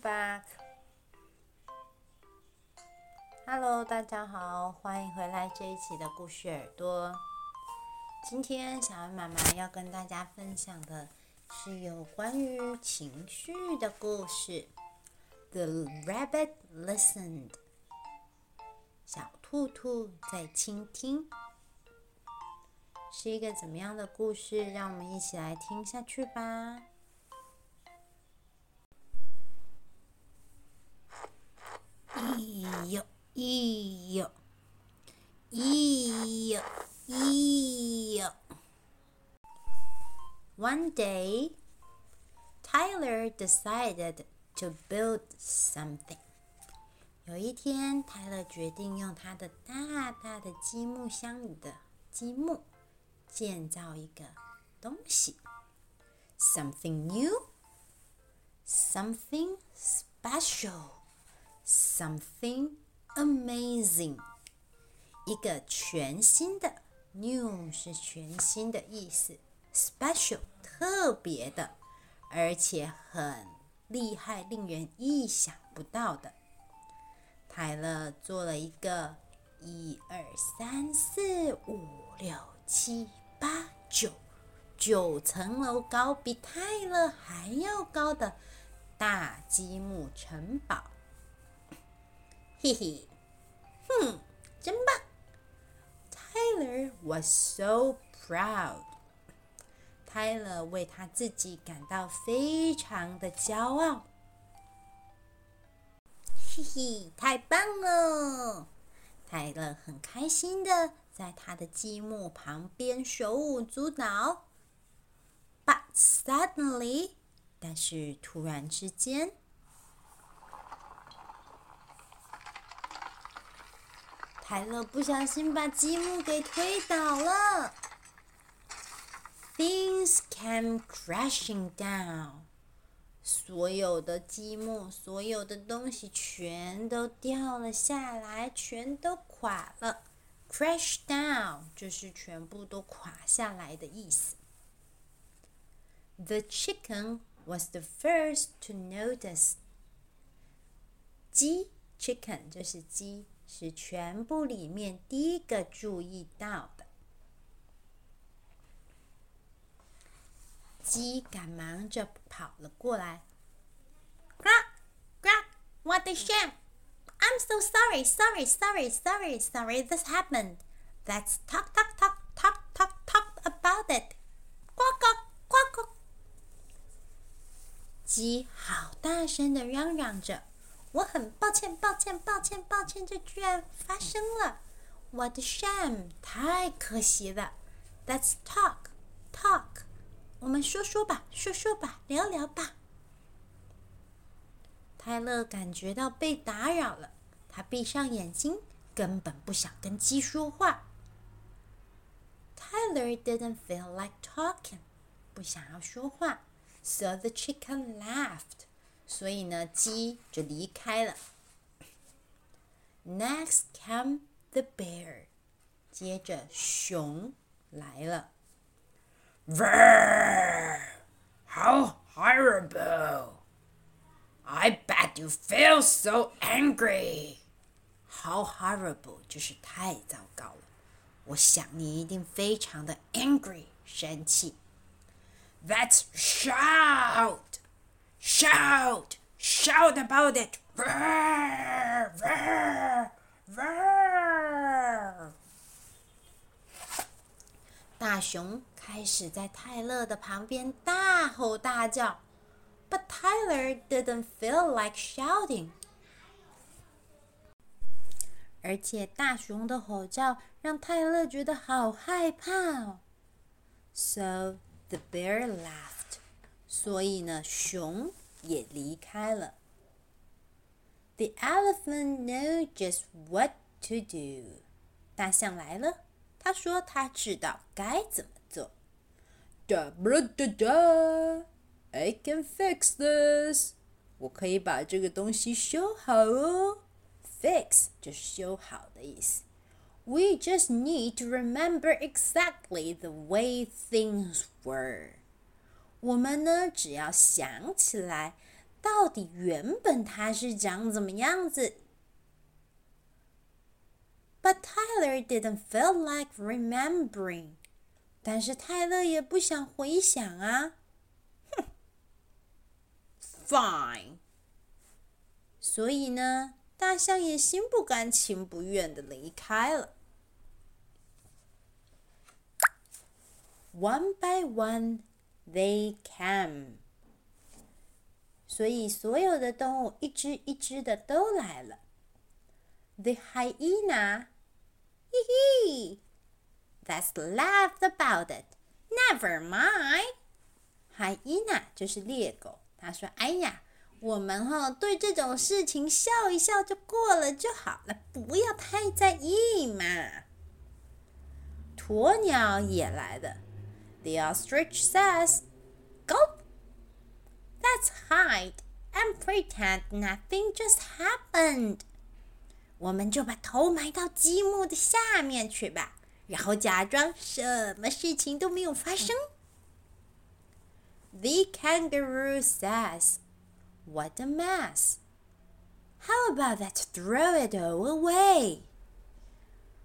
Back. Hello，大家好，欢迎回来这一期的故事耳朵。今天小恩妈妈要跟大家分享的是有关于情绪的故事。The rabbit listened. 小兔兔在倾听，是一个怎么样的故事？让我们一起来听下去吧。咦呦，咦呦，咦呦，咦呦。One day, Tyler decided to build something. 有一天，泰勒决定用他的大大的积木箱里的积木建造一个东西。Something new, something special, something amazing。一个全新的，new 是全新的意思，special 特别的，而且很厉害，令人意想不到的。泰勒做了一个一二三四五六七八九九层楼高，比泰勒还要高的大积木城堡。嘿嘿，哼，真棒！Tyler was so proud。泰勒为他自己感到非常的骄傲。嘿嘿，太棒了！泰勒很开心的在他的积木旁边手舞足蹈。But suddenly，但是突然之间，泰勒不小心把积木给推倒了。Things came crashing down. 所有的积木，所有的东西全都掉了下来，全都垮了。Crash down 就是全部都垮下来的意思。The chicken was the first to notice。鸡，chicken 就是鸡，是全部里面第一个注意到的。鸡赶忙着跑了过来。Grab, grab, what a shame! I'm so sorry, sorry, sorry, sorry, sorry this happened. Let's talk, talk, talk, talk, talk, talk about it. 呱呱呱呱。鸡好大声的嚷嚷着：“我很抱歉，抱歉，抱歉，抱歉，这居然发生了。What a shame! 太可惜了。Let's talk, talk. 我们说说吧，说说吧，聊聊吧。泰勒感觉到被打扰了，他闭上眼睛，根本不想跟鸡说话。Tyler didn't feel like talking，不想要说话。So the chicken laughed，所以呢，鸡就离开了。Next came the bear，接着熊来了。Roar! How horrible! I bet you feel so angry. How horrible 就是太糟糕了。我想你一定非常的 angry 生气。Let's shout, shout, shout about it. Roar, roar, roar. 大熊开始在泰勒的旁边大吼大叫，But Tyler didn't feel like shouting。而且大熊的吼叫让泰勒觉得好害怕哦。So the bear laughed。所以呢，熊 也离开了。The elephant knew just what to do。大象来了。他说：“他知道该怎么做。” Da da da da, I can fix this。我可以把这个东西修好哦。Fix 就是修好的意思。We just need to remember exactly the way things were。 我们呢，只要想起来到底原本它是长怎么样子。But Tyler didn't feel like remembering。但是泰勒也不想回想啊。，Fine。所以呢，大象也心不甘情不愿的离开了。One by one, they came。所以所有的动物一只一只的都来了。The hyena。嘿嘿，Let's laughed about it. Never mind. Hyena 就是猎狗，他说：“哎呀，我们哈对这种事情笑一笑就过了就好了，不要太在意嘛。”鸵鸟也来了。The ostrich says, "Gulp. Let's hide and pretend nothing just happened." 我们就把头埋到积木的下面去吧，然后假装什么事情都没有发生。The kangaroo says, "What a mess! How about that? Throw it all away."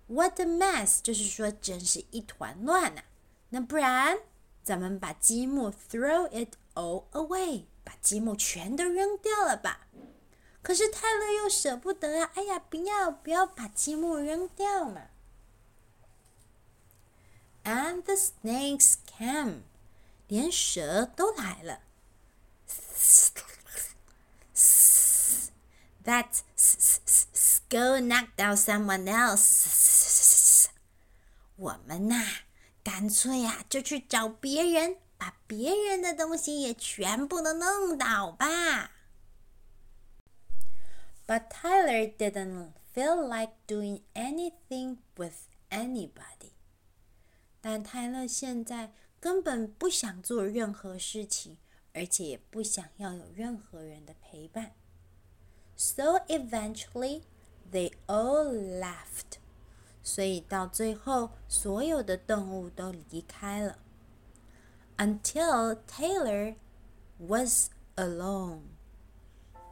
What a mess！就是说真是一团乱呐。 那不然，咱们把积木 throw it all away，把积木全都扔掉了吧。可是泰勒又舍不得啊！哎呀，不要不要把积木扔掉嘛！And the snakes came，连蛇都来了。That go knock down someone else。我们呐， 干脆呀，就去找别人，把别人的东西也全部都弄倒吧。But Tyler didn't feel like doing anything with anybody. 但泰勒现在根本不想做任何事情，而且也不想要有任何人的陪伴。So eventually, they all left. 所以到最后，所有的动物都离开了。Until Taylor was alone.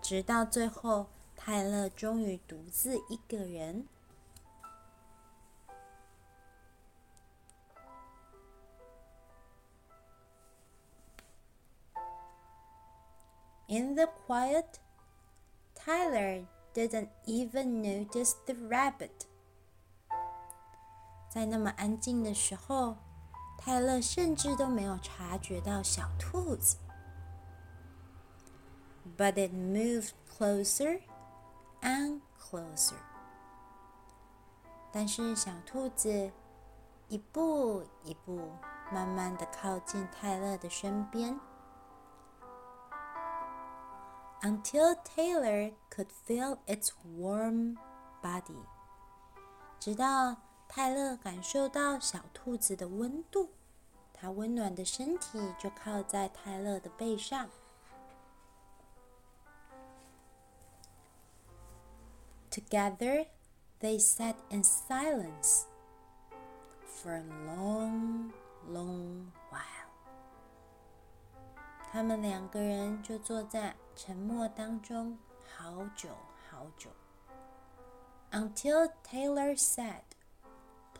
直到最后。泰勒终于独自一个人。In the quiet, Tyler didn't even notice the rabbit. 在那么安静的时候，泰勒甚至都没有察觉到小兔子。But it moved closer. And closer，但是小兔子一步一步慢慢的靠近泰勒的身边，until Taylor could feel its warm body，直到泰勒感受到小兔子的温度，它温暖的身体就靠在泰勒的背上。Together, they sat in silence for a long, long while. 他们两个人就坐在沉默当中好久好久。Until Taylor said,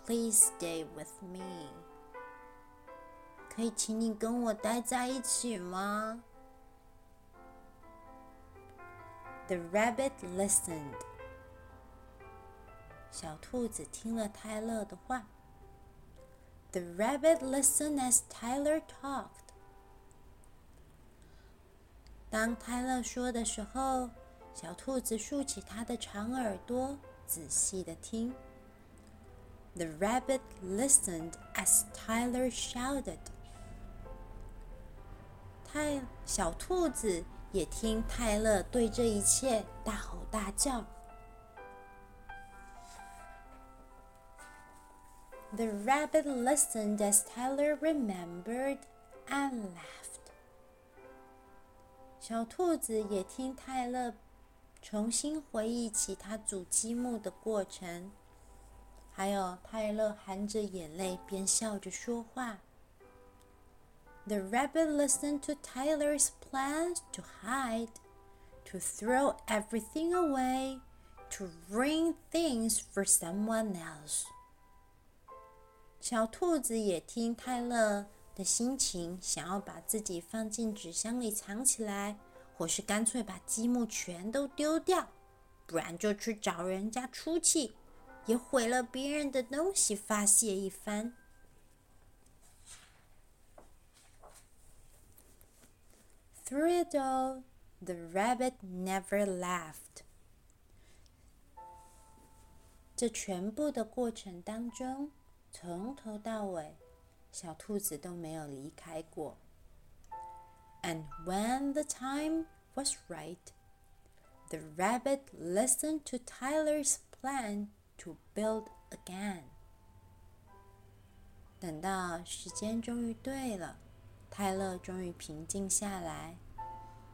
"Please stay with me." 可以请你跟我待在一起吗？The rabbit listened. 小兔子听了泰勒的话。The rabbit listened as Tyler talked. 当泰勒说的时候，小兔子竖起它的长耳朵，仔细的听。The rabbit listened as Tyler shouted. 泰小兔子也听泰勒对这一切大吼大叫。The rabbit listened as Tyler remembered and laughed. 小兔子也听泰勒重新回忆起他组积木的过程， 还有泰勒含着眼泪边笑着说话。The rabbit listened to Tyler's plans to hide to throw everything away, to ring things for someone else。小兔子也听泰勒的心情，想要把自己放进纸箱里藏起来，或是干脆把积木全都丢掉，不然就去找人家出气，也毁了别人的东西发泄一番。Through it all, the rabbit never laughed. 这全部的过程当中，从头到尾，小兔子都没有离开过。And when the time was right, the rabbit listened to Tyler's plan to build again. 等到时间终于对了。泰勒终于平静下来。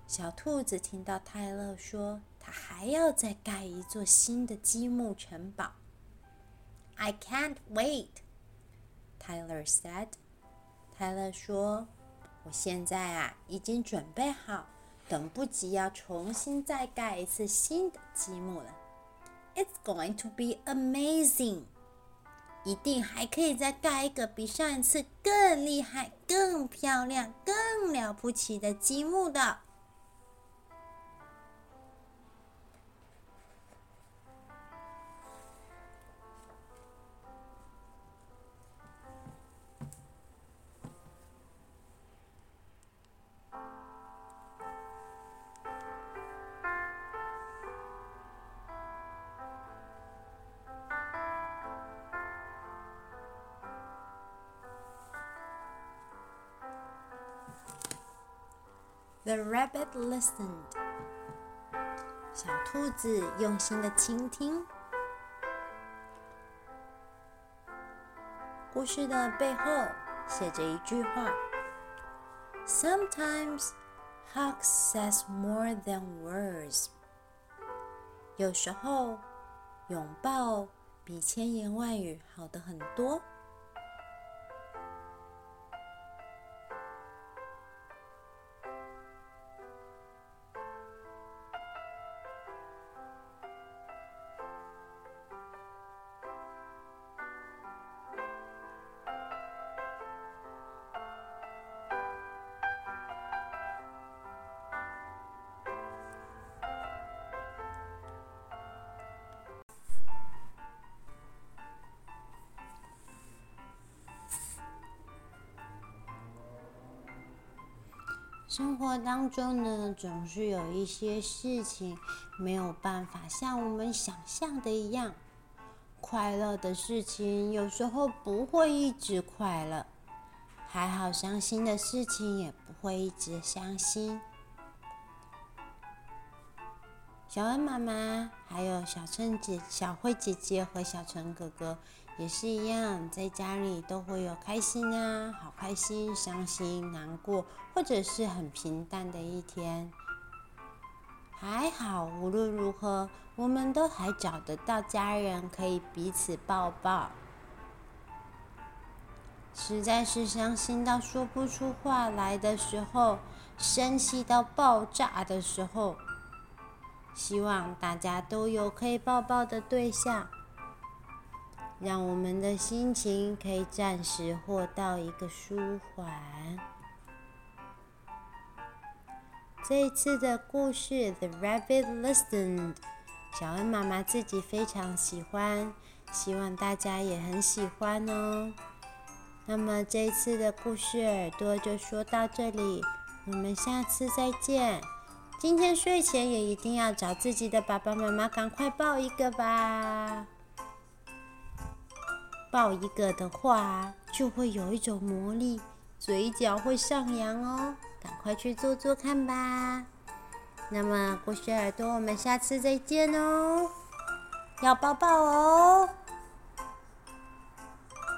小兔子听到泰勒说：“他还要再盖一座新的积木城堡。” I can't wait, Tyler said. 泰勒说：“我现在啊，已经准备好，等不及要重新再盖一次新的积木了。It's going to be amazing.” 一定还可以再盖一个比上一次更厉害、更漂亮、更了不起的积木的。The rabbit listened. 小兔子用心的倾听。故事的背后写着一句话：Sometimes hugs says more than words. 有时候拥抱比千言万语好得很多。生活当中呢，总是有一些事情没有办法像我们想象的一样快乐的事情，有时候不会一直快乐。还好，伤心的事情也不会一直伤心。小恩妈妈，还有小陈姐、小慧姐姐和小陈哥哥。也是一样，在家里都会有开心啊，好开心、伤心、难过，或者是很平淡的一天。还好，无论如何，我们都还找得到家人可以彼此抱抱。实在是伤心到说不出话来的时候，生气到爆炸的时候，希望大家都有可以抱抱的对象。让我们的心情可以暂时获到一个舒缓。这一次的故事《The Rabbit Listened》，小恩妈妈自己非常喜欢，希望大家也很喜欢哦。那么这一次的故事耳朵就说到这里，我们下次再见。今天睡前也一定要找自己的爸爸妈妈，赶快抱一个吧。抱一个的话，就会有一种魔力，嘴角会上扬哦。赶快去做做看吧。那么故事耳朵，我们下次再见哦，要抱抱哦。